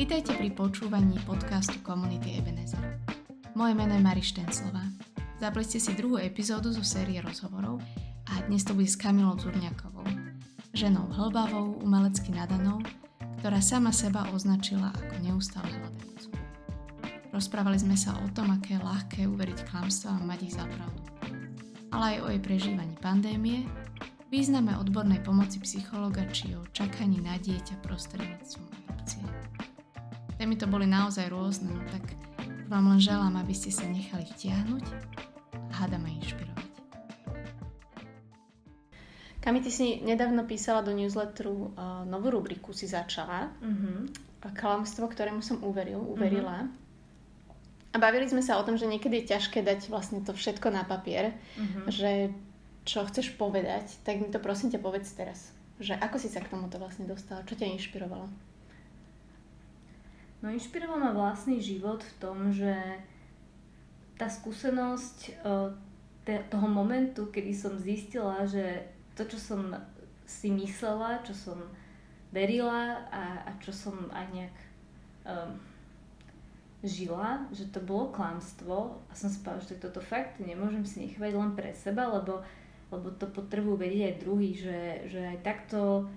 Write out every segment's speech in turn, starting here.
Vítajte pri počúvaní podcastu komunity Ebenezer. Moje meno je Mari Štenclová. Zapli ste si druhú epizódu zo série rozhovorov a dnes to bude s Kamilou Turňakovou, ženou hlbavou, umelecky nadanou, ktorá sama seba označila ako neustále hľadajúcu. Rozprávali sme sa o tom, aké je ľahké uveriť klamstvám a mať ich za pravdu. Ale aj o jej prežívaní pandémie, význame odbornej pomoci psychologa či o čakaní na dieťa prostredníctvom adopcie. Témy to boli naozaj rôzne, no tak vám len želám, aby ste sa nechali vtiahnuť a hádame inšpirovať. Kami, ty si nedávno písala do newsletteru uh, novú rubriku, si začala. Uh-huh. Klamstvo, ktorému som uveril, uverila. Uh-huh. A bavili sme sa o tom, že niekedy je ťažké dať vlastne to všetko na papier, uh-huh. že čo chceš povedať, tak mi to prosím ťa povedz teraz. Že ako si sa k tomuto vlastne dostala? Čo ťa inšpirovalo? No inšpiroval ma vlastný život v tom, že tá skúsenosť te, toho momentu, kedy som zistila, že to, čo som si myslela, čo som verila a, a čo som aj nejak um, žila, že to bolo klamstvo. A som si že toto fakt nemôžem si nechať len pre seba, lebo, lebo to potrebujú vedieť aj druhý, že, že aj takto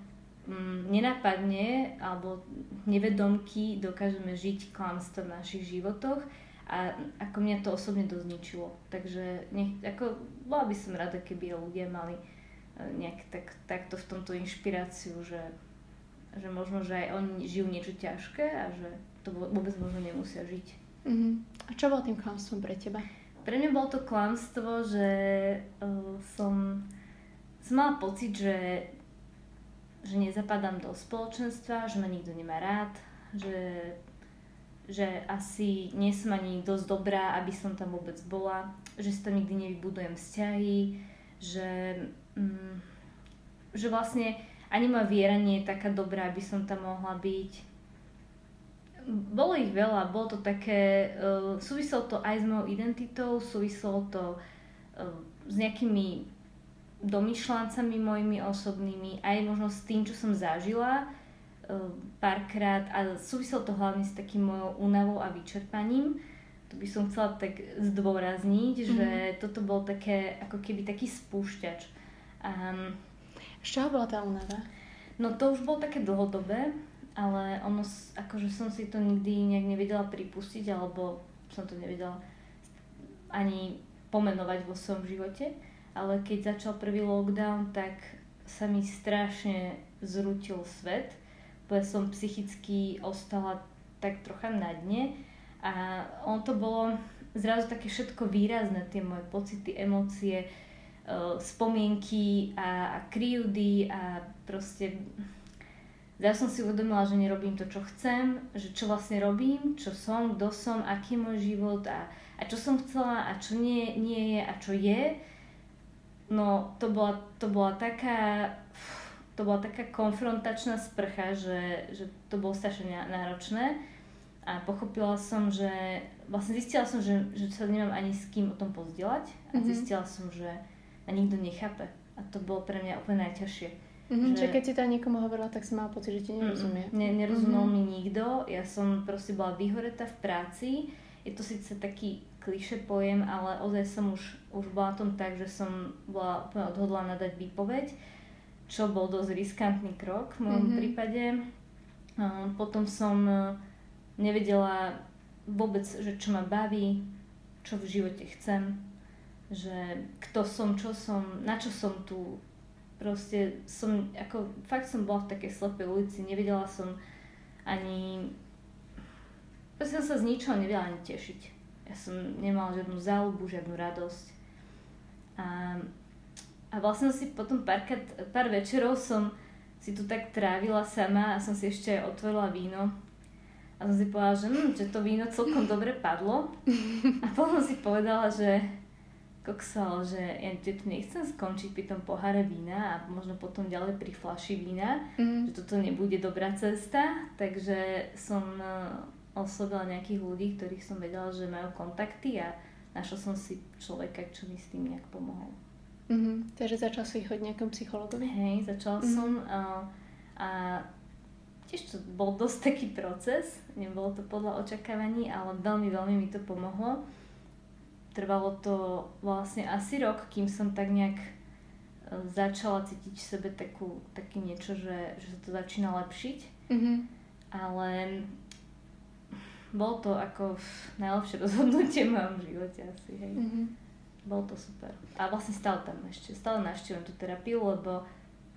nenapadne alebo nevedomky dokážeme žiť klamstvo v našich životoch a ako mňa to osobne dosť ničilo. Takže nech, ako, bola by som rada, keby ľudia mali e, nejak tak, takto v tomto inšpiráciu, že, že možno, že aj oni žijú niečo ťažké a že to vôbec možno nemusia žiť. Mm-hmm. A čo bolo tým klamstvom pre teba? Pre mňa bolo to klamstvo, že uh, som, som mala pocit, že že nezapadám do spoločenstva, že ma nikto nemá rád, že, že asi nie som ani dosť dobrá, aby som tam vôbec bola, že si tam nikdy nevybudujem vzťahy, že, mm, že vlastne ani moja viera nie je taká dobrá, aby som tam mohla byť. Bolo ich veľa, bolo to také, uh, súviselo to aj s mojou identitou, súviselo to uh, s nejakými domýšľancami mojimi osobnými, aj možno s tým, čo som zažila uh, párkrát a súviselo to hlavne s takým mojou únavou a vyčerpaním. To by som chcela tak zdôrazniť, mm-hmm. že toto bol také, ako keby taký spúšťač. Um, z čoho bola tá únava? No to už bolo také dlhodobé, ale ono, akože som si to nikdy nejak nevedela pripustiť, alebo som to nevedela ani pomenovať vo svojom živote ale keď začal prvý lockdown, tak sa mi strašne zrutil svet, lebo som psychicky ostala tak trocha na dne. A on to bolo zrazu také všetko výrazné, tie moje pocity, emócie, e, spomienky a, a kryjúdy a proste Zrazu som si uvedomila, že nerobím to, čo chcem, že čo vlastne robím, čo som, kto som, aký je môj život a, a čo som chcela a čo nie, nie je a čo je No to bola, to bola taká to bola taká konfrontačná sprcha, že, že to bolo strašne náročné a pochopila som, že vlastne zistila som, že, že sa nemám ani s kým o tom pozdieľať a mm-hmm. zistila som, že ma nikto nechápe a to bolo pre mňa úplne najťažšie. Mm-hmm, že, že keď si to niekomu hovorila, tak som mala pocit, že ti nerozumie. Ne, nerozumel mm-hmm. mi nikto, ja som proste bola vyhoretá v práci, je to síce taký kliše pojem, ale ozaj som už, už bola tom tak, že som bola úplne odhodlaná dať výpoveď, čo bol dosť riskantný krok v mojom mm-hmm. prípade. Potom som e, nevedela vôbec, že čo ma baví, čo v živote chcem, že kto som, čo som, na čo som tu. Proste som, ako fakt som bola v takej slepej ulici, nevedela som ani Proste som sa z ničoho nevedela ani tešiť. Ja som nemala žiadnu záľubu, žiadnu radosť. A, a vlastne si potom pár, pár večerov som si tu tak trávila sama a som si ešte otvorila víno. A som si povedala, že, hm, že to víno celkom dobre padlo. A potom si povedala, že koksal, že ja tu nechcem skončiť pri tom poháre vína a možno potom ďalej pri flaši vína, mm. že toto nebude dobrá cesta, takže som oslovila nejakých ľudí, ktorých som vedela, že majú kontakty a našla som si človeka, čo mi s tým nejak pomohol. Mm-hmm. Takže začala si chodiť nejakom psychologovi? Hej, začala mm-hmm. som a, a tiež to bol dosť taký proces, nebolo to podľa očakávaní, ale veľmi, veľmi mi to pomohlo. Trvalo to vlastne asi rok, kým som tak nejak e, začala cítiť v sebe takú, taký niečo, že, že sa to začína lepšiť. Mm-hmm. Ale bol to ako najlepšie rozhodnutie v mojom živote asi, hej. Mm-hmm. Bolo to super. A vlastne stále tam ešte, stále navštívam tú terapiu, lebo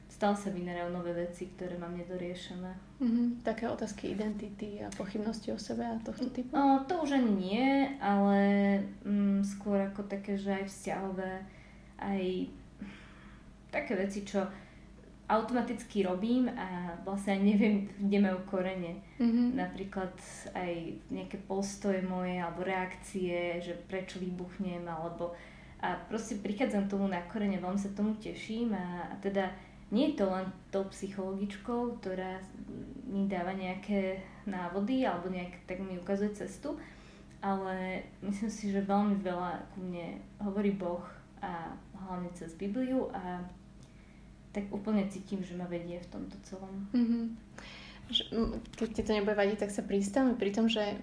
stále sa vynerajú nové veci, ktoré mám nedoriešené. Mm-hmm. Také otázky identity a pochybnosti o sebe a tohto typu? No, to už ani nie, ale mm, skôr ako také, že aj vzťahové, aj také veci, čo automaticky robím a vlastne neviem, kde majú korene. Mm-hmm. Napríklad aj nejaké postoje moje alebo reakcie, že prečo vybuchnem alebo a proste prichádzam tomu na korene, veľmi sa tomu teším a, a teda nie je to len tou psychologičkou, ktorá mi dáva nejaké návody alebo nejak tak mi ukazuje cestu, ale myslím si, že veľmi veľa ku mne hovorí Boh a hlavne cez Bibliu a tak úplne cítim, že ma vedie v tomto celom. Mm-hmm. Keď ti to nebude vadiť, tak sa pristavme pri tom, že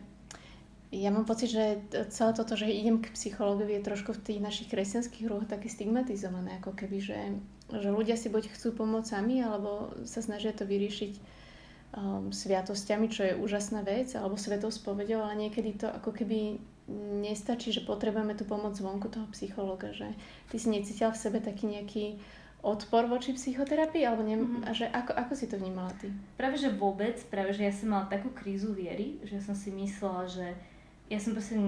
ja mám pocit, že celé toto, že idem k psychologovi je trošku v tých našich kresťanských rúhoch také stigmatizované, ako keby, že že ľudia si buď chcú pomôcť sami, alebo sa snažia to vyriešiť um, sviatosťami, čo je úžasná vec, alebo svetou spovedou, ale niekedy to ako keby nestačí, že potrebujeme tú pomoc zvonku toho psychologa, že ty si necítila v sebe taký nejaký odpor voči psychoterapii, alebo ne, mm-hmm. že ako, ako si to vnímala ty? Práve, že vôbec, práve, že ja som mala takú krízu viery, že som si myslela, že ja som proste,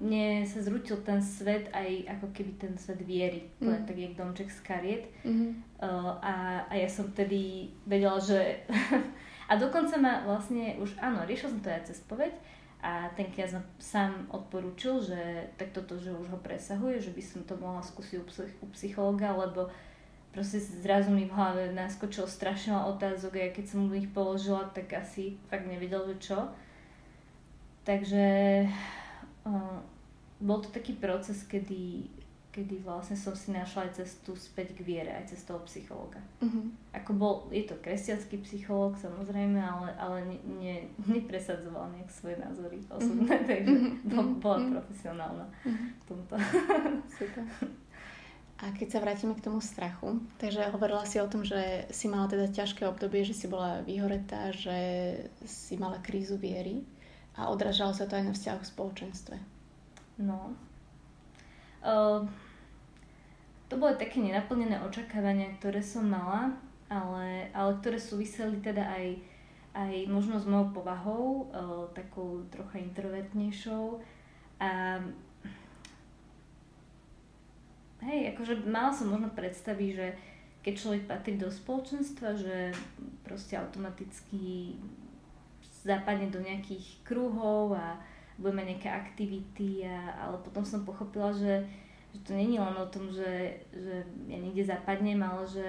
mne sa zrutil ten svet aj ako keby ten svet viery, mm. tak jak domček z kariet. Mm-hmm. Uh, a, a ja som vtedy vedela, že... a dokonca ma vlastne už, áno, riešil som to aj cez povedť a ten kniaz sám odporúčil, že tak toto, že už ho presahuje, že by som to mohla skúsiť u, psych- u psychologa, lebo proste zrazu mi v hlave naskočil strašne otázok a ja keď som mu ich položila, tak asi fakt nevedel, že čo. Takže uh, bol to taký proces, kedy, kedy vlastne som si našla aj cestu späť k viere, aj cez toho psychologa. Uh-huh. Ako bol, je to kresťanský psychológ samozrejme, ale, ale ne, ne, nepresadzoval nejak svoje názory osobné, uh-huh. takže uh-huh. bol, bola uh-huh. profesionálna uh-huh. v tomto. Super. A keď sa vrátime k tomu strachu, takže hovorila si o tom, že si mala teda ťažké obdobie, že si bola vyhoretá, že si mala krízu viery a odražalo sa to aj na vzťahoch v spoločenstve. No. Uh, to boli také nenaplnené očakávania, ktoré som mala, ale, ale ktoré súviseli teda aj, aj možno s mojou povahou, uh, takou trocha introvertnejšou. A hej, akože mala som možno predstavy, že keď človek patrí do spoločenstva, že proste automaticky zapadne do nejakých kruhov a budeme nejaké aktivity, a, ale potom som pochopila, že, že to není len o tom, že, že ja niekde zapadnem, ale že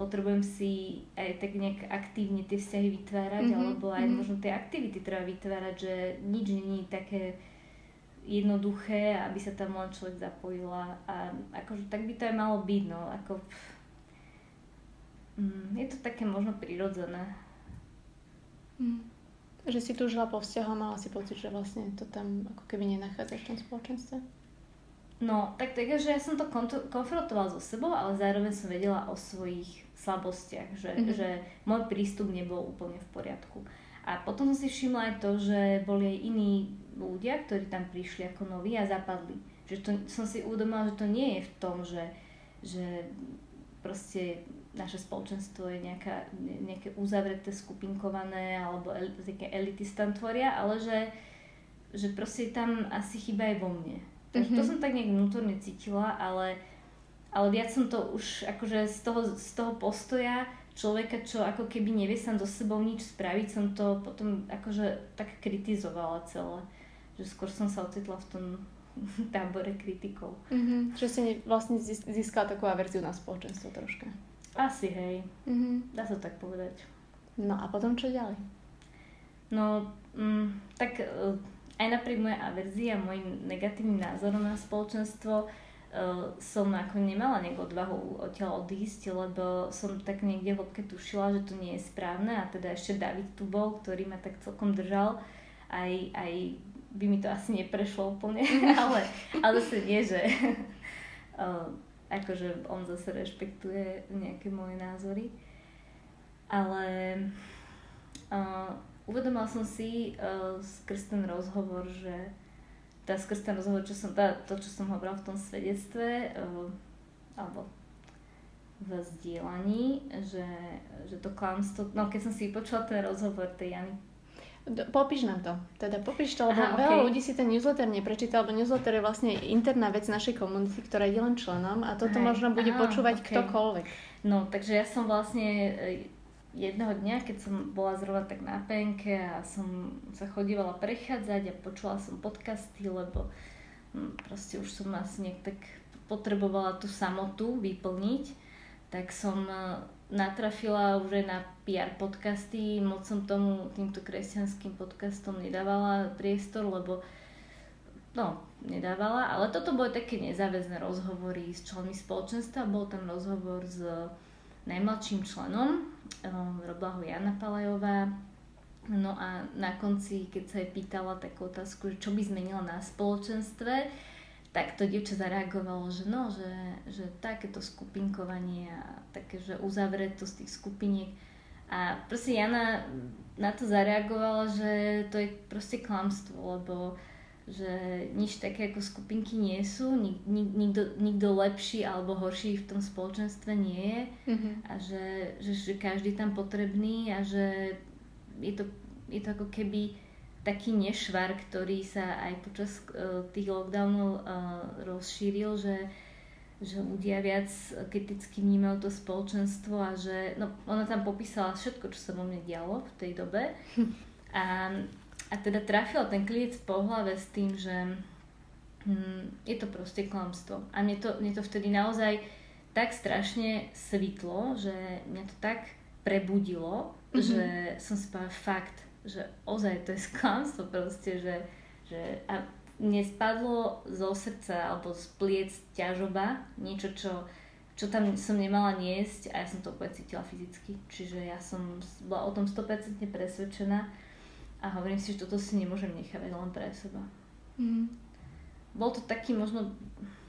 potrebujem si aj tak nejak aktívne tie vzťahy vytvárať, mm-hmm. alebo aj mm-hmm. možno tie aktivity treba vytvárať, že nič není také jednoduché, aby sa tam len človek zapojila a akože tak by to aj malo byť, no, ako mm, je to také možno prirodzené. Mm. Že si tu žila po vzťahu a mala si pocit, že vlastne to tam ako keby nenachádzaš v tom spoločenstve? No, tak takže ja som to konfrontovala so sebou, ale zároveň som vedela o svojich slabostiach, že, mm-hmm. že môj prístup nebol úplne v poriadku. A potom som si všimla aj to, že boli aj iní ľudia, ktorí tam prišli ako noví a zapadli. Že to, som si uvedomila, že to nie je v tom, že, že proste naše spoločenstvo je nejaká, nejaké uzavreté, skupinkované alebo el, nejaké elity tam tvoria, ale že, že proste tam asi chyba aj vo mne. Mm-hmm. to som tak nejak vnútorne cítila, ale, ale viac som to už akože z toho, z toho postoja človeka, čo ako keby nevie sám do sebou nič spraviť, som to potom akože tak kritizovala celé. Že skôr som sa ocitla v tom tábore kritikov. Mm-hmm. Že si vlastne získala takú averziu na spoločenstvo troška. Asi, hej. Mm-hmm. Dá sa tak povedať. No a potom čo ďalej? No, mm, tak uh, aj napriek mojej averzii a môjim negatívnym názorom na spoločenstvo, uh, som ako nemala nejak odvahu odtiaľ odísť, lebo som tak niekde v hĺbke tušila, že to nie je správne a teda ešte David tu bol, ktorý ma tak celkom držal. Aj, aj by mi to asi neprešlo úplne, ale, ale zase nie, že uh, akože on zase rešpektuje nejaké moje názory. Ale uh, uvedomila som si uh, skrz ten rozhovor, že tá skrz ten rozhovor, čo som, tá, to, čo som hovorila v tom svedectve, uh, alebo v zdieľaní, že, že to klamstvo, no keď som si počula ten rozhovor tej Jany Popíš nám to. Teda popíš to, lebo Aha, okay. veľa ľudí si ten newsletter neprečíta, lebo newsletter je vlastne interná vec našej komunity, ktorá je len členom a toto Hej. možno bude Aha, počúvať okay. ktokoľvek. No, takže ja som vlastne jedného dňa, keď som bola zrovna tak na penke a som sa chodívala prechádzať a počula som podcasty, lebo hm, proste už som asi nejak tak potrebovala tú samotu vyplniť, tak som e, natrafila už aj na PR podcasty, moc som tomu týmto kresťanským podcastom nedávala priestor, lebo no, nedávala, ale toto boli také nezáväzné rozhovory s členmi spoločenstva, bol tam rozhovor s najmladším členom, um, robila ho Jana Palajová. No a na konci, keď sa jej pýtala takú otázku, že čo by zmenila na spoločenstve, tak to dievča zareagovalo, že no, že, že takéto skupinkovanie a také, že uzavretosť tých skupiniek. A proste Jana na to zareagovala, že to je proste klamstvo, lebo že nič také ako skupinky nie sú, nik, nik, nikto, nikto lepší alebo horší v tom spoločenstve nie je mm-hmm. a že, že, že každý tam potrebný a že je to, je to ako keby taký nešvar, ktorý sa aj počas uh, tých lockdownov uh, rozšíril, že, že ľudia viac kriticky vnímajú to spoločenstvo a že no, ona tam popísala všetko, čo sa vo mne dialo v tej dobe a a teda trafil ten kliec po hlave s tým, že hm, je to proste klamstvo. A mne to, mne to vtedy naozaj tak strašne svitlo, že mňa to tak prebudilo, mm-hmm. že som si povedala fakt, že ozaj to je klamstvo proste, že, že a mne spadlo zo srdca alebo z pliec ťažoba, niečo, čo, čo tam som nemala niesť a ja som to úplne cítila fyzicky. Čiže ja som bola o tom 100% presvedčená, a hovorím si, že toto si nemôžem nechať len pre seba. Mm. Bol to taký možno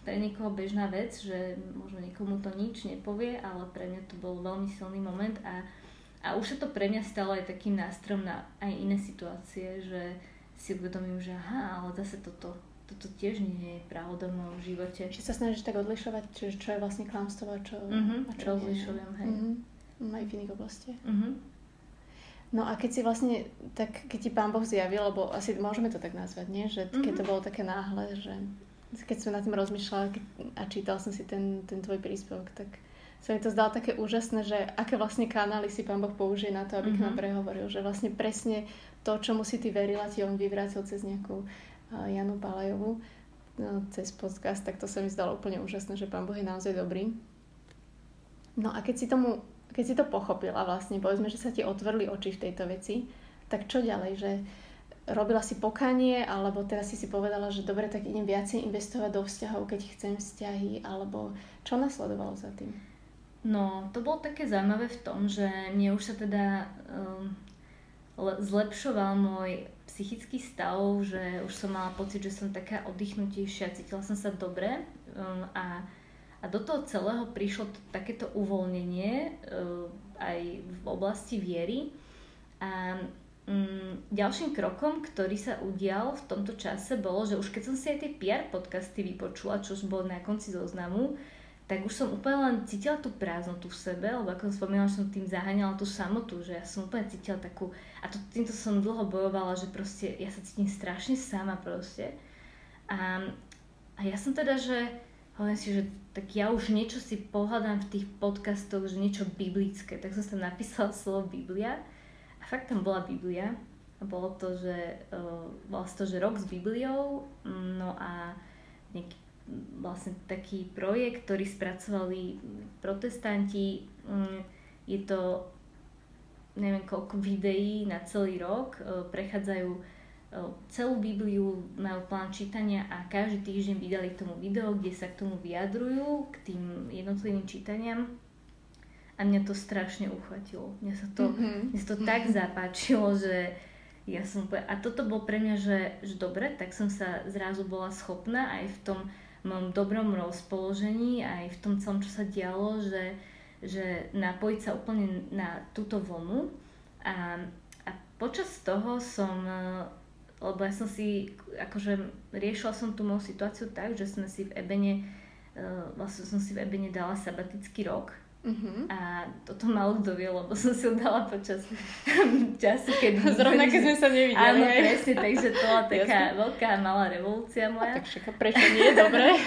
pre niekoho bežná vec, že možno niekomu to nič nepovie, ale pre mňa to bol veľmi silný moment a, a už sa to pre mňa stalo aj takým nástrom na aj iné situácie, že si uvedomím, že aha, ale zase toto, toto tiež nie je pravda v mojom živote. Či sa snažíš tak odlišovať, čo, čo je vlastne klamstvo a čo, mm-hmm, a čo rozlišujem, hej. Mm-hmm. Aj v iných oblastiach. Mm-hmm. No a keď si vlastne, tak keď ti pán Boh zjavil, lebo asi môžeme to tak nazvať, nie? Že keď to bolo také náhle, že keď som nad tým rozmýšľala a čítal som si ten, ten tvoj príspevok, tak sa mi to zdalo také úžasné, že aké vlastne kanály si pán Boh použije na to, aby mm-hmm. k nám mhm. prehovoril. Že vlastne presne to, čomu si ty verila, ti on vyvrátil cez nejakú uh, Janu Palajovú no, cez podcast, tak to sa mi zdalo úplne úžasné, že pán Boh je naozaj dobrý. No a keď si tomu keď si to pochopila vlastne, povedzme, že sa ti otvorili oči v tejto veci, tak čo ďalej, že robila si pokanie, alebo teraz si si povedala, že dobre, tak idem viacej investovať do vzťahov, keď chcem vzťahy, alebo čo nasledovalo za tým? No, to bolo také zaujímavé v tom, že mne už sa teda um, zlepšoval môj psychický stav, že už som mala pocit, že som taká oddychnutejšia, cítila som sa dobre um, a a do toho celého prišlo t- takéto uvoľnenie uh, aj v oblasti viery. A um, ďalším krokom, ktorý sa udial v tomto čase, bolo, že už keď som si aj tie PR podcasty vypočula, čo už bolo na konci zoznamu, tak už som úplne len cítila tú prázdnotu v sebe, lebo ako som spomínala, som tým zaháňala tú samotu, že ja som úplne cítila takú, a to, týmto som dlho bojovala, že proste ja sa cítim strašne sama proste. A, a ja som teda, že hovorím si, že tak ja už niečo si pohľadám v tých podcastoch, že niečo biblické, tak som tam napísala slovo Biblia a fakt tam bola Biblia a bolo to, že uh, bolo to, že rok s Bibliou, no a nejaký vlastne taký projekt, ktorý spracovali protestanti, um, je to neviem koľko videí na celý rok, uh, prechádzajú celú Bibliu majú plán čítania a každý týždeň vydali k tomu video, kde sa k tomu vyjadrujú, k tým jednotlivým čítaniam. A mňa to strašne uchvatilo. Mňa sa to, mm-hmm. mňa sa to tak zapáčilo, že ja som A toto bol pre mňa, že, že dobre, tak som sa zrazu bola schopná aj v tom mojom dobrom rozpoložení, aj v tom celom, čo sa dialo, že, že napojiť sa úplne na túto vlnu. A, a počas toho som lebo ja som si, akože riešila som tú moju situáciu tak, že sme si v Ebene, uh, vlastne som si v Ebene dala sabatický rok Uh-huh. A toto malo kto vie, lebo som si ho dala počas času, keď... Zrovna keď sme sa nevideli. Áno, presne, takže to bola taká Jasne. veľká malá revolúcia moja. A tak však prečo nie je dobré?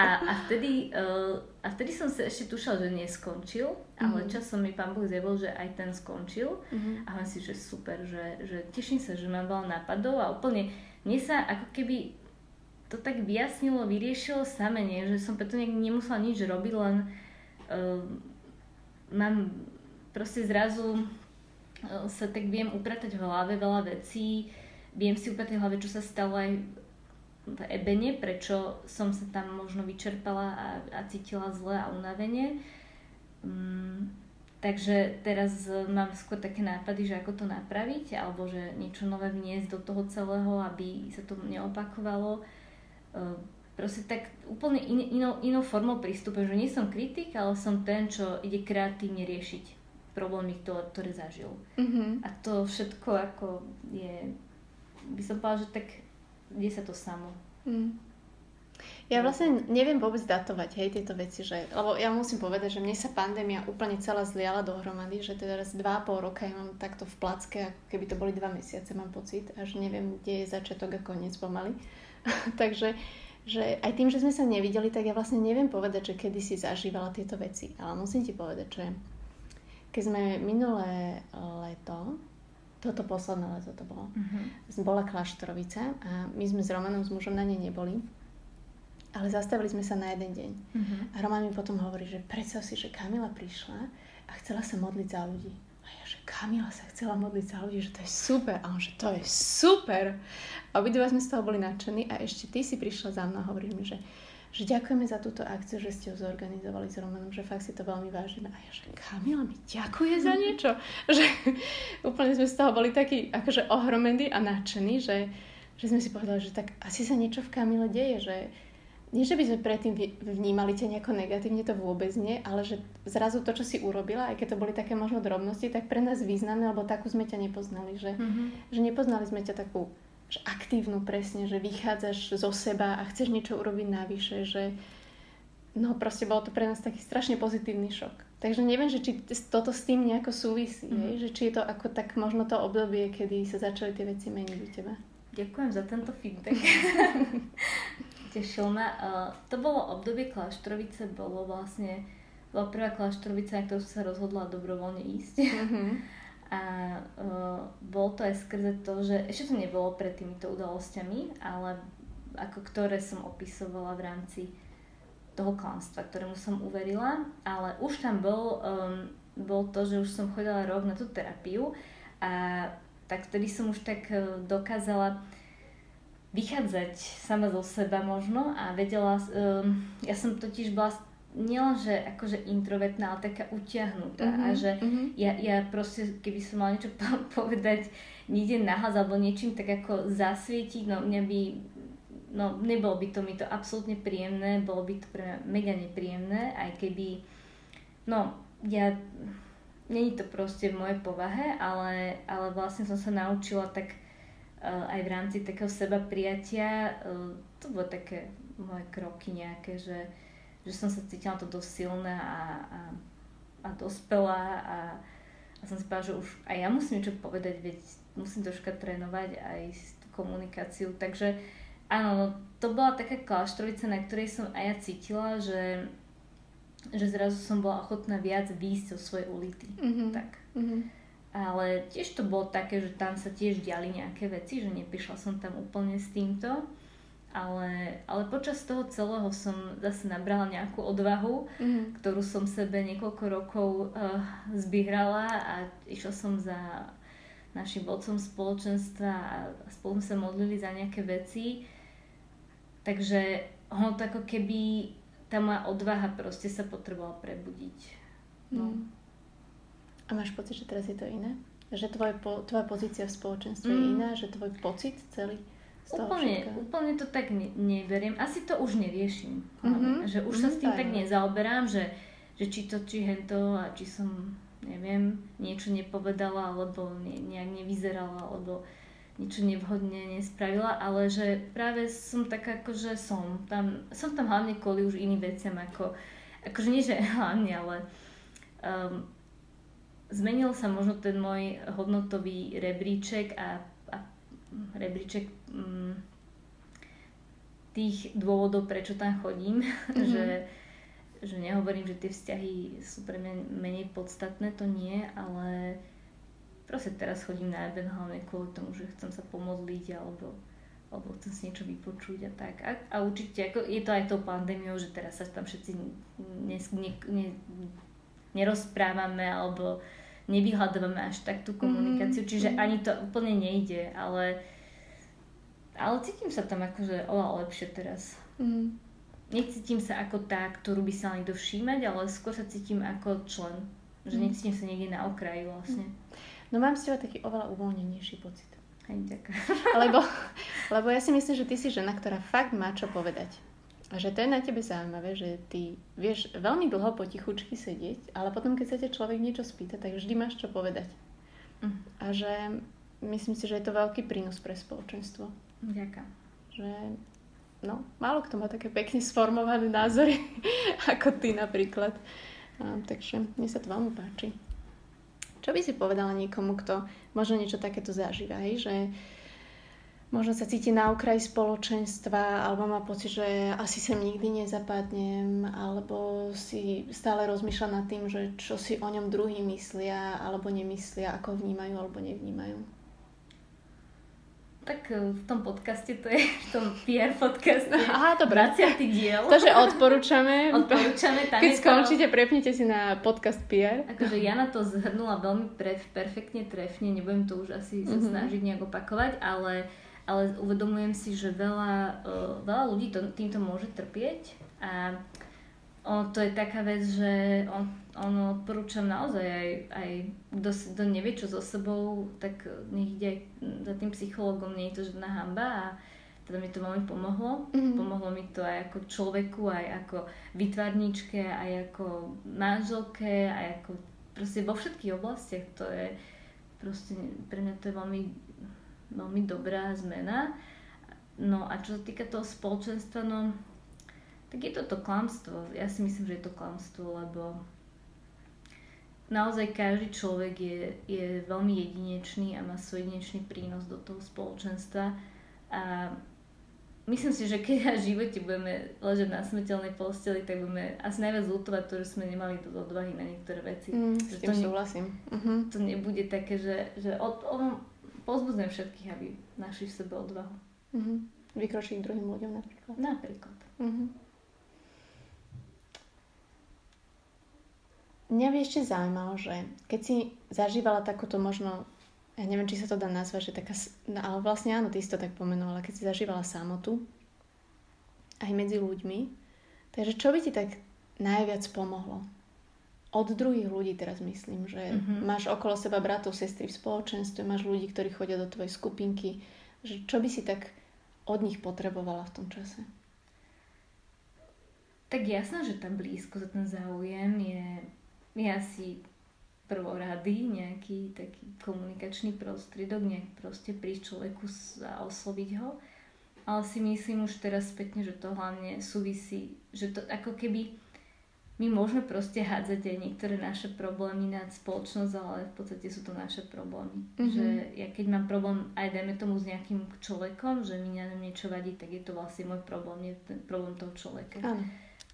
a, a, vtedy, uh, a vtedy som sa ešte tušila, že neskončil, uh-huh. ale časom mi pán Boh zjavil, že aj ten skončil. Uh-huh. A mám si, že super, že, že teším sa, že mám veľa nápadov a úplne mne sa ako keby to tak vyjasnilo, vyriešilo nie? že som preto nemusela nič robiť, len uh, mám proste zrazu eh, sa tak viem upratať v hlave veľa vecí, viem si upratať v hlave, čo sa stalo aj v ebene, prečo som sa tam možno vyčerpala a, a cítila zle a unavene. Mm, takže teraz mám skôr také nápady, že ako to napraviť, alebo že niečo nové vniesť do toho celého, aby sa to neopakovalo. Uh, proste tak úplne in, inou, inou formou prístupom, že nie som kritik, ale som ten, čo ide kreatívne riešiť problémy, ktoré zažil. Mm-hmm. A to všetko ako je, by som povedala, že tak kde sa to samo. Mm. Ja vlastne neviem vôbec datovať, hej, tieto veci, že, lebo ja musím povedať, že mne sa pandémia úplne celá zliala dohromady, že teraz dva a pol roka ja mám takto v placke, ako keby to boli dva mesiace, mám pocit, až neviem, kde je začiatok a koniec pomaly. Takže že aj tým, že sme sa nevideli, tak ja vlastne neviem povedať, že kedy si zažívala tieto veci. Ale musím ti povedať, že keď sme minulé leto, toto posledné leto to bolo, uh-huh. bola Kláštorovica a my sme s Romanom, s mužom na nej neboli, ale zastavili sme sa na jeden deň. Uh-huh. A Roman mi potom hovorí, že predstav si, že Kamila prišla a chcela sa modliť za ľudí. A ja, že Kamila sa chcela modliť za ľudí, že to je super. A on, že to je super. A obidva sme z toho boli nadšení a ešte ty si prišla za mnou a hovoríš mi, že, že ďakujeme za túto akciu, že ste ju zorganizovali s Romanom, že fakt si to veľmi vážime. A ja, že Kamila mi ďakuje za niečo. že úplne sme z toho boli takí akože ohromení a nadšení, že, že sme si povedali, že tak asi sa niečo v Kamile deje, že nie, že by sme predtým vnímali ťa nejako negatívne, to vôbec nie, ale že zrazu to, čo si urobila, aj keď to boli také možno drobnosti, tak pre nás významné, lebo takú sme ťa nepoznali, že, mm-hmm. že nepoznali sme ťa takú že aktívnu presne, že vychádzaš zo seba a chceš niečo urobiť navyše, že no proste bolo to pre nás taký strašne pozitívny šok. Takže neviem, že či toto s tým nejako súvisí, mm-hmm. že či je to ako tak možno to obdobie, kedy sa začali tie veci meniť u teba. Ďakujem za tento feedback. Tešil ma. Uh, to bolo obdobie kláštrovice, bolo vlastne, bola prvá kláštrovica, na ktorú sa rozhodla dobrovoľne ísť. Mm-hmm. A uh, bolo to aj skrze to, že ešte to nebolo pred týmito udalosťami, ale ako ktoré som opisovala v rámci toho klamstva, ktorému som uverila, ale už tam bol, um, bol to, že už som chodila rok na tú terapiu a tak vtedy som už tak uh, dokázala vychádzať sama zo seba možno a vedela, um, ja som totiž bola nielenže akože introvertná, ale taká utiahnutá uh-huh, a mhm, že uh-huh. ja, ja proste, keby som mala niečo povedať niekde nahlas alebo niečím tak ako zasvietiť, no mňa by no nebolo by to mi to absolútne príjemné, bolo by to pre mňa mega nepríjemné, aj keby no ja není to proste v mojej povahe, ale, ale vlastne som sa naučila tak aj v rámci takého seba prijatia, eh, to bolo také moje kroky nejaké, že, že som sa cítila to dosť silná a, a, a dospelá a, a som si povedala, že už aj ja musím niečo povedať, veď musím troška trénovať aj tú komunikáciu, takže áno, to bola taká kláštrovica, na ktorej som aj ja cítila, že, že zrazu som bola ochotná viac výjsť zo svojej ulity. Mm-hmm. Tak. Mm-hmm. Ale tiež to bolo také, že tam sa tiež diali nejaké veci, že neprišla som tam úplne s týmto. Ale, ale počas toho celého som zase nabrala nejakú odvahu, mm-hmm. ktorú som sebe niekoľko rokov uh, zbyhrala a išla som za našim vodcom spoločenstva a spolu sa modlili za nejaké veci. Takže ono to ako keby tá moja odvaha proste sa potrebovala prebudiť. No. Mm. A máš pocit, že teraz je to iné? Že tvoje po, tvoja pozícia v spoločenstve mm. je iná? Že tvoj pocit celý z toho úplne, všetka? úplne to tak ne, neberiem. Asi to už neriešim. Mm-hmm. Že už sa s tým tak nezaoberám, že, že či to, či hento a či som, neviem, niečo nepovedala alebo ne, nejak nevyzerala alebo niečo nevhodne nespravila, ale že práve som taká, ako že som tam, som tam hlavne kvôli už iným veciam, ako, akože nie, že hlavne, ale um, zmenil sa možno ten môj hodnotový rebríček a, a rebríček um, tých dôvodov, prečo tam chodím, Mhm. že, že nehovorím, že tie vzťahy sú pre mňa menej podstatné, to nie, ale proste teraz chodím na eben hlavne kvôli tomu, že chcem sa pomodliť alebo, alebo chcem si niečo vypočuť a tak. A, a určite ako, je to aj tou pandémiou, že teraz sa tam všetci ne, ne, ne, nerozprávame alebo nevyhľadávame až tak tú komunikáciu, Mhm, čiže mhm. ani to úplne nejde, ale ale cítim sa tam akože oveľa lepšie teraz. Mm. Necítim sa ako tá, ktorú by sa niekto všímať, ale skôr sa cítim ako člen. Že Mm. necítim sa niekde na okraji vlastne. No mám z teba taký oveľa uvoľnenejší pocit. Hej, ďakujem. Lebo, lebo ja si myslím, že ty si žena, ktorá fakt má čo povedať. A že to je na tebe zaujímavé, že ty vieš veľmi dlho potichučky sedieť, ale potom, keď sa ťa človek niečo spýta, tak vždy máš čo povedať. Mm. A že myslím si, že je to veľký prínos pre spoločenstvo. Ďakujem. Že no, málo kto má také pekne sformované názory, ako ty napríklad. A, takže mne sa to veľmi páči. Čo by si povedala niekomu, kto možno niečo takéto zažíva, hej? že možno sa cíti na okraji spoločenstva, alebo má pocit, že asi sem nikdy nezapadnem, alebo si stále rozmýšľa nad tým, že čo si o ňom druhý myslia, alebo nemyslia, ako vnímajú, alebo nevnímajú. Tak e, v tom podcaste, to je v tom PR podcaste, Aha, dobre. 20. diel. To, že odporúčame, Odporúčame tam keď je to- skončíte, prepnite si na podcast PR. Akože Jana to zhrnula veľmi pre, perfektne, trefne, nebudem to už asi sa Mhm. snažiť nejak opakovať, ale, ale uvedomujem si, že veľa, uh, veľa ľudí to, týmto môže trpieť a o, to je taká vec, že on, ono odporúčam naozaj aj, aj kto, kto nevie čo so sebou, tak nech ide aj za tým psychologom, nie je to žiadna hamba a teda mi to veľmi pomohlo. Mhm. Pomohlo mi to aj ako človeku, aj ako vytvarníčke, aj ako manželke, aj ako proste vo všetkých oblastiach. To je proste, pre mňa to je veľmi, veľmi dobrá zmena. No a čo sa týka toho spoločenstva, no tak je to to klamstvo. Ja si myslím, že je to klamstvo, lebo naozaj každý človek je, je veľmi jedinečný a má svoj jedinečný prínos do toho spoločenstva. A myslím si, že keď v živote budeme ležať na smrteľnej posteli, tak budeme asi najviac lutovať to, že sme nemali do odvahy na niektoré veci. Mm, Že s tým to ne- súhlasím. Uh-huh. To nebude také, že, že od, od, pozbudzujem všetkých, aby našli v sebe odvahu. Uh-huh. Vykročiť druhým ľuďom napríklad. Napríklad. Uh-huh. Mňa by ešte zaujímalo, že keď si zažívala takúto možno, ja neviem, či sa to dá nazvať, že taká, no, ale vlastne áno, ty si to tak pomenovala, keď si zažívala samotu, aj medzi ľuďmi, takže čo by ti tak najviac pomohlo? Od druhých ľudí teraz myslím, že Mhm. máš okolo seba bratov, sestry v spoločenstve, máš ľudí, ktorí chodia do tvojej skupinky, že čo by si tak od nich potrebovala v tom čase? Tak jasné, že tá blízko, ten záujem je, je asi prvorady, nejaký taký komunikačný prostriedok, nejak proste prísť človeku a osloviť ho. Ale si myslím už teraz spätne, že to hlavne súvisí, že to ako keby my môžeme proste hádzať aj niektoré naše problémy nad spoločnosť, ale v podstate sú to naše problémy. Mhm. Že ja keď mám problém aj dajme tomu s nejakým človekom, že mi na ňom niečo vadí, tak je to vlastne môj problém, nie ten problém toho človeka. Áno.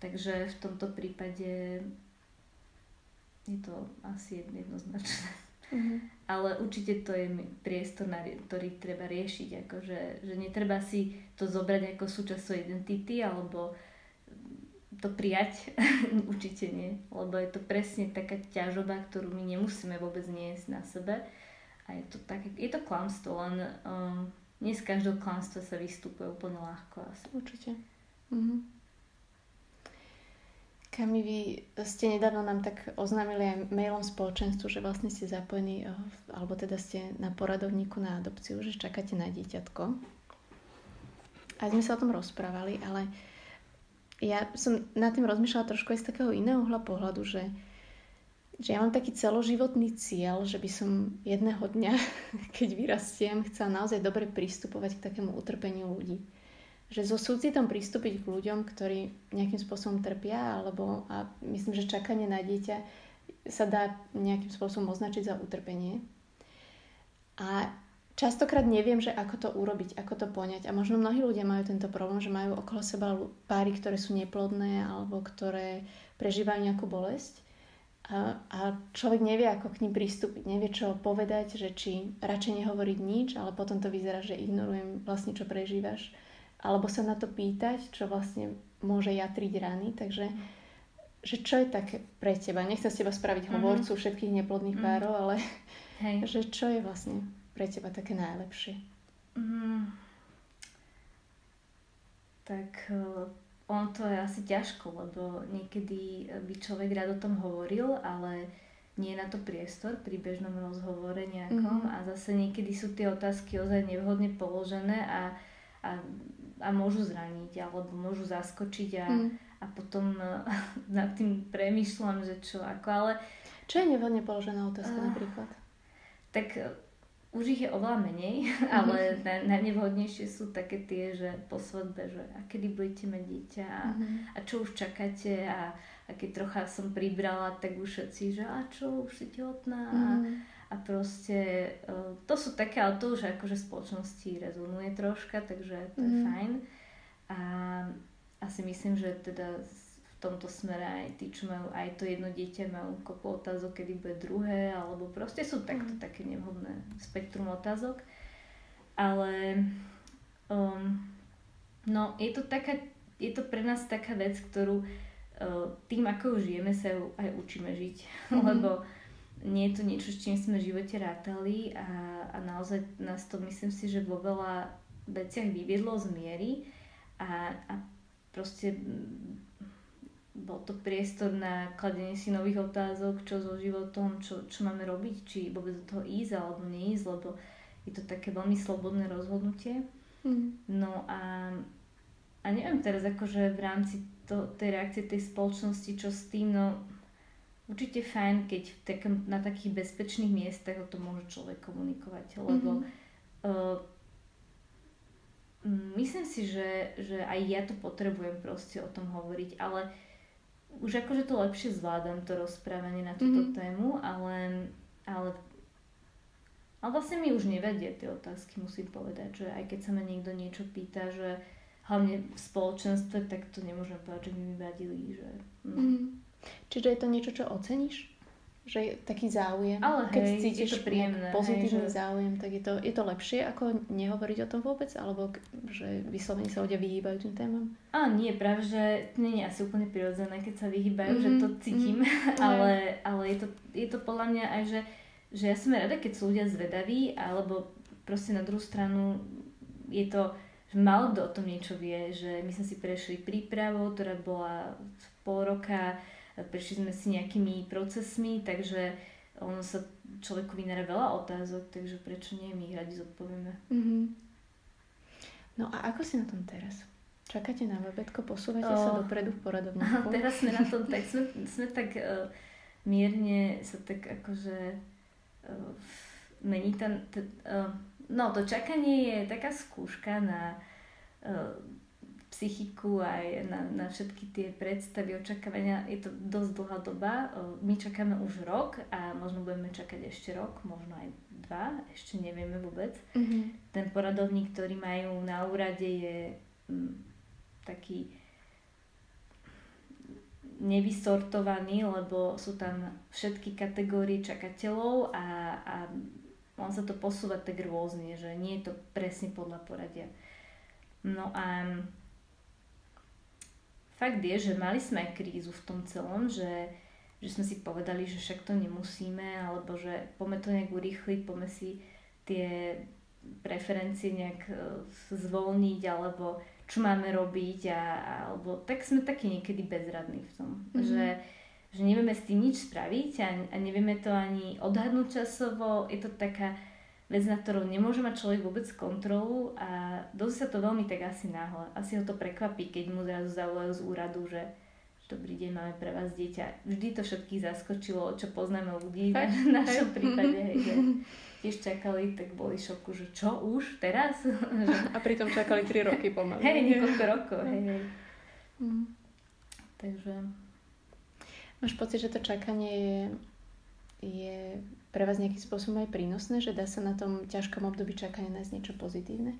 Takže v tomto prípade je to asi jed- jednoznačné. Uh-huh. Ale určite to je priestor, na, ktorý treba riešiť. Akože, že netreba si to zobrať ako súčasť svojej identity alebo to prijať. určite nie. Lebo je to presne taká ťažoba, ktorú my nemusíme vôbec niesť na sebe. a je to tak, je to klamstvo, len um, nie z každého klamstva sa vystupuje úplne ľahko asi. Určite. Mhm. Kami, vy ste nedávno nám tak oznámili aj mailom spoločenstvu, že vlastne ste zapojení, eh, alebo teda ste na poradovníku na adopciu, že čakáte na dieťatko. A sme sa o tom rozprávali, ale ja som nad tým rozmýšľala trošku aj z takého iného uhla pohľadu, že, že ja mám taký celoživotný cieľ, že by som jedného dňa, keď vyrastiem, chcela naozaj dobre pristupovať k takému utrpeniu ľudí že so súcitom pristúpiť k ľuďom, ktorí nejakým spôsobom trpia, alebo a myslím, že čakanie na dieťa sa dá nejakým spôsobom označiť za utrpenie. A častokrát neviem, že ako to urobiť, ako to poňať. A možno mnohí ľudia majú tento problém, že majú okolo seba páry, ktoré sú neplodné alebo ktoré prežívajú nejakú bolesť. A, a človek nevie, ako k ním pristúpiť, nevie, čo povedať, že či radšej nehovoriť nič, ale potom to vyzerá, že ignorujem vlastne, čo prežívaš alebo sa na to pýtať, čo vlastne môže jatriť rany. Takže že čo je také pre teba? Nechcem z teba spraviť mm-hmm. hovorcu všetkých neplodných mm-hmm. párov, ale Hej. že čo je vlastne pre teba také najlepšie? Mm. Tak uh, on to je asi ťažko, lebo niekedy by človek rád o tom hovoril, ale nie je na to priestor pri bežnom rozhovore nejakom mm-hmm. a zase niekedy sú tie otázky ozaj nevhodne položené a, a a môžu zraniť alebo môžu zaskočiť a, mm. a potom nad tým premýšľam, že čo ako, ale... Čo je nevhodne položená otázka uh, napríklad? Tak uh, už ich je oveľa menej, ale mm-hmm. na, najnevhodnejšie sú také tie, že po svadbe, že a kedy budete mať dieťa a, mm-hmm. a čo už čakáte a, a keď trocha som pribrala, tak už všetci, že a čo, už si tehotná mm-hmm. a a proste uh, to sú také, ale to už akože spoločnosti rezonuje troška, takže to je mm. fajn. A asi myslím, že teda tomto smere aj tí, čo majú aj to jedno dieťa, majú kopu otázok, kedy bude druhé, alebo proste sú takto mm. také nevhodné spektrum otázok. Ale um, no, je to taká, je to pre nás taká vec, ktorú uh, tým, ako ju žijeme, sa ju aj učíme žiť. Mm. Lebo nie je to niečo, s čím sme v živote rátali a, a naozaj nás to myslím si, že vo veľa veciach vyviedlo z miery a, a proste bol to priestor na kladenie si nových otázok, čo so životom, čo, čo máme robiť, či vôbec do toho ísť alebo neísť, lebo je to také veľmi slobodné rozhodnutie. Mm. No a, a neviem teraz akože v rámci to, tej reakcie tej spoločnosti, čo s tým, no určite fajn, keď tak, na takých bezpečných miestach o tom môže človek komunikovať, lebo mm-hmm. uh, myslím si, že, že aj ja to potrebujem proste o tom hovoriť, ale už akože to lepšie zvládam, to rozprávanie na túto mm-hmm. tému, ale, ale ale vlastne mi už nevedie tie otázky, musím povedať, že aj keď sa ma niekto niečo pýta, že hlavne v spoločenstve, tak to nemôžem povedať, že mi vadili, že... Mm. Mm. Čiže je to niečo, čo oceníš? Že je taký záujem? Ale Keď hej, cítiš je to príjemné, pozitívny hej, že... záujem, tak je to, je to lepšie, ako nehovoriť o tom vôbec? Alebo že vyslovene sa ľudia vyhýbajú tým témam? A nie, práve, že nie je asi úplne prirodzené, keď sa vyhýbajú, mm-hmm. že to mhm, cítim, mm-hmm. ale, ale je, to, je to podľa mňa aj, že, že ja som rada, keď sú ľudia zvedaví, alebo proste na druhú stranu je to, že málo kto o tom niečo vie, že my sme si prešli prípravou, ktorá bola pol roka, prešli sme si nejakými procesmi, takže ono sa človeku vynára veľa otázok, takže prečo nie, my ich radi zodpovieme. Mm-hmm. No a ako si na tom teraz? Čakáte na babetko, posúvate o, sa dopredu v poradovníku? Teraz sme na tom tak, sme, sme tak uh, mierne sa tak akože uh, mení ten, ten uh, no to čakanie je taká skúška na uh, psychiku aj na, na všetky tie predstavy, očakávania. Je to dosť dlhá doba. My čakáme už rok a možno budeme čakať ešte rok, možno aj dva, ešte nevieme vôbec. Mm-hmm. Ten poradovník, ktorý majú na úrade je m, taký nevysortovaný, lebo sú tam všetky kategórie čakateľov a, a on sa to posúva tak rôzne, že nie je to presne podľa poradia. No a fakt je, že mali sme aj krízu v tom celom, že, že sme si povedali, že však to nemusíme, alebo že poďme to nejak urýchliť, poďme si tie preferencie nejak e, zvolniť, alebo čo máme robiť, a, alebo tak sme takí niekedy bezradní v tom, mm-hmm. že, že nevieme s tým nič spraviť a, a nevieme to ani odhadnúť časovo, je to taká vec, na ktorú nemôže mať človek vôbec kontrolu a dosť sa to veľmi tak asi náhle. Asi ho to prekvapí, keď mu zrazu zavolajú z úradu, že dobrý deň, máme pre vás dieťa. Vždy to všetkých zaskočilo, čo poznáme ľudí v našom prípade, hej, že tiež čakali, tak boli šoku, že čo už, teraz? A pritom čakali 3 roky pomaly. Hej, niekoľko rokov, hej, hej. Mm. Takže... Máš pocit, že to čakanie je, je pre vás nejakým spôsobom aj prínosné, že dá sa na tom ťažkom období čakania nájsť niečo pozitívne?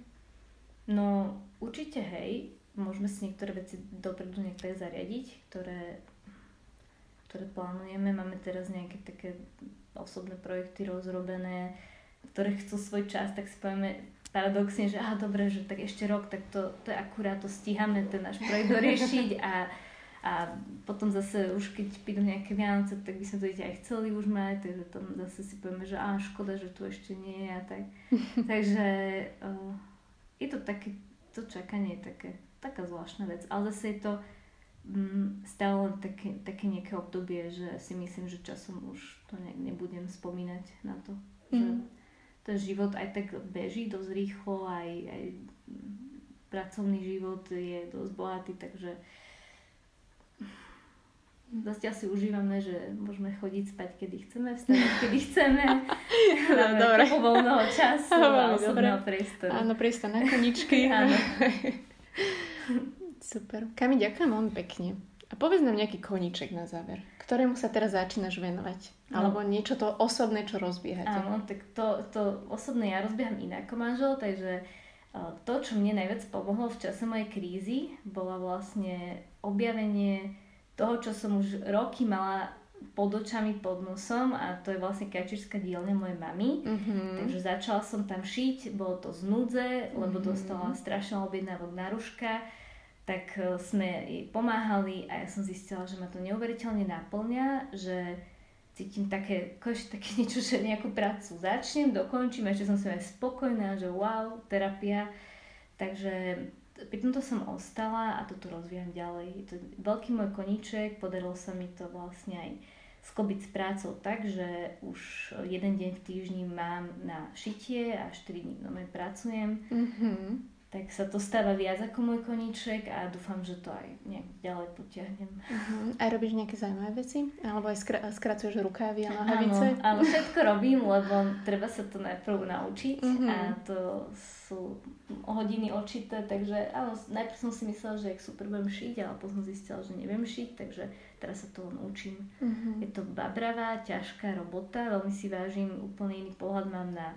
No, určite hej. Môžeme si niektoré veci dopredu niektoré zariadiť, ktoré, ktoré plánujeme. Máme teraz nejaké také osobné projekty rozrobené, ktoré chcú svoj čas, tak si povieme paradoxne, že aha, dobre, že tak ešte rok, tak to, to je akurát, to stíhame ten náš projekt doriešiť a, a potom zase už keď prídu nejaké Vianoce, tak by sme to aj chceli už mať, takže tam zase si povieme, že á, škoda, že tu ešte nie je a tak. takže uh, je to také, to čakanie je také, taká zvláštna vec, ale zase je to um, stále len také, také nejaké obdobie, že si myslím, že časom už to ne, nebudem spomínať na to, mm. že ten život aj tak beží dosť rýchlo, aj, aj pracovný život je dosť bohatý, takže Zatiaľ si užívame, že môžeme chodiť spať, kedy chceme, vstávať, kedy chceme. no, dobre. voľného času a osobného priestoru. Áno, priestor na koničky. Áno. Super. Kami, ďakujem veľmi pekne. A povedz nám nejaký koníček na záver, ktorému sa teraz začínaš venovať. No. Alebo niečo to osobné, čo rozbiehate. Áno, tak to, to osobné ja rozbieham inak ako manžel, takže e, to, čo mne najviac pomohlo v čase mojej krízy, bola vlastne objavenie toho, čo som už roky mala pod očami, pod nosom a to je vlastne kačírska dielňa mojej mamy. Mm-hmm. Takže začala som tam šiť, bolo to z núdze, lebo mm-hmm. dostala strašne objednávok na ruška tak e, sme jej pomáhali a ja som zistila, že ma to neuveriteľne naplňa, že cítim také, také niečo, že nejakú prácu začnem, dokončím, ešte som si aj spokojná, že wow, terapia. Takže pri tomto som ostala a toto rozvíjam ďalej. Je to veľký môj koníček, podarilo sa mi to vlastne aj sklobiť s prácou tak, že už jeden deň v týždni mám na šitie a 4 dní doma pracujem. Mm-hmm tak sa to stáva viac ako môj koníček a dúfam, že to aj nejak ďalej potiahnem. Uh-huh. Aj robíš nejaké zaujímavé veci? Alebo aj skra- skracuješ rukávy a nohavice? Áno, áno, všetko robím, lebo treba sa to najprv naučiť uh-huh. a to sú hodiny očité, takže áno, najprv som si myslela, že jak super budem šiť, ale potom zistila, že neviem šiť, takže teraz sa to učím. Uh-huh. Je to babravá, ťažká robota, veľmi si vážim, úplne iný pohľad mám na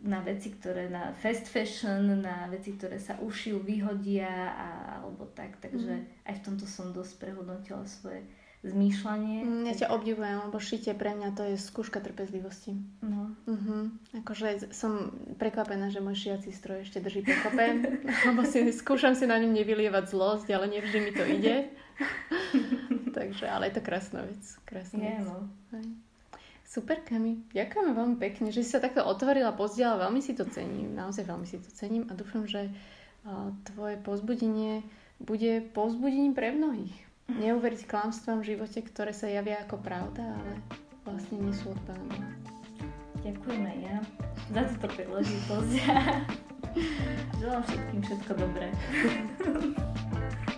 na veci, ktoré na fast fashion, na veci, ktoré sa ušijú, vyhodia a, alebo tak. Takže mm. aj v tomto som dosť prehodnotila svoje zmýšľanie. Ja ťa obdivujem, lebo šitie pre mňa to je skúška trpezlivosti. No. Uh-huh. Akože som prekvapená, že môj šiací stroj ešte drží pokope, lebo si, skúšam si na ňom nevylievať zlosť, ale nevždy mi to ide. Takže, ale je to krásna vec. Krásna je, vec. No. Super, Kami. Ďakujeme veľmi pekne, že si sa takto otvorila, pozdiela. Veľmi si to cením. Naozaj veľmi si to cením a dúfam, že tvoje pozbudenie bude pozbudením pre mnohých. Neuveriť klamstvom v živote, ktoré sa javia ako pravda, ale vlastne nie sú od pána. Ďakujem aj ja za túto príležitosť. Želám všetkým všetko dobré.